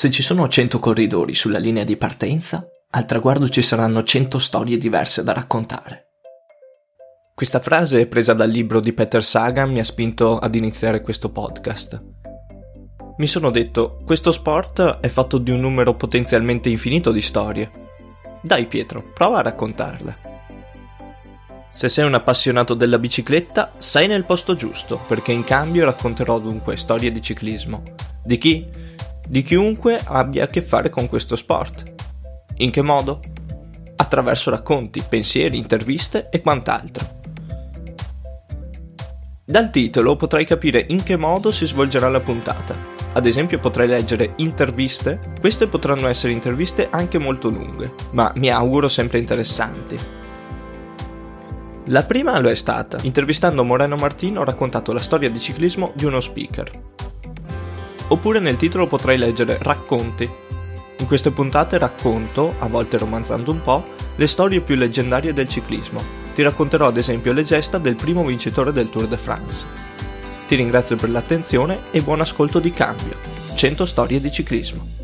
Se ci sono 100 corridori sulla linea di partenza, al traguardo ci saranno 100 storie diverse da raccontare. Questa frase, presa dal libro di Peter Sagan, mi ha spinto ad iniziare questo podcast. Mi sono detto, questo sport è fatto di un numero potenzialmente infinito di storie. Dai Pietro, prova a raccontarle. Se sei un appassionato della bicicletta, sei nel posto giusto, perché in cambio racconterò dunque storie di ciclismo. Di chi? Di chiunque abbia a che fare con questo sport. In che modo? Attraverso racconti, pensieri, interviste e quant'altro. Dal titolo potrai capire in che modo si svolgerà la puntata. Ad esempio potrai leggere interviste, queste potranno essere interviste anche molto lunghe, ma mi auguro sempre interessanti. La prima lo è stata, intervistando Moreno Martino ho raccontato la storia di ciclismo di uno speaker. Oppure nel titolo potrai leggere racconti, in queste puntate racconto, a volte romanzando un po', le storie più leggendarie del ciclismo. Ti racconterò ad esempio le gesta del primo vincitore del Tour de France. Ti ringrazio per l'attenzione e buon ascolto di Cambio. 100 storie di ciclismo.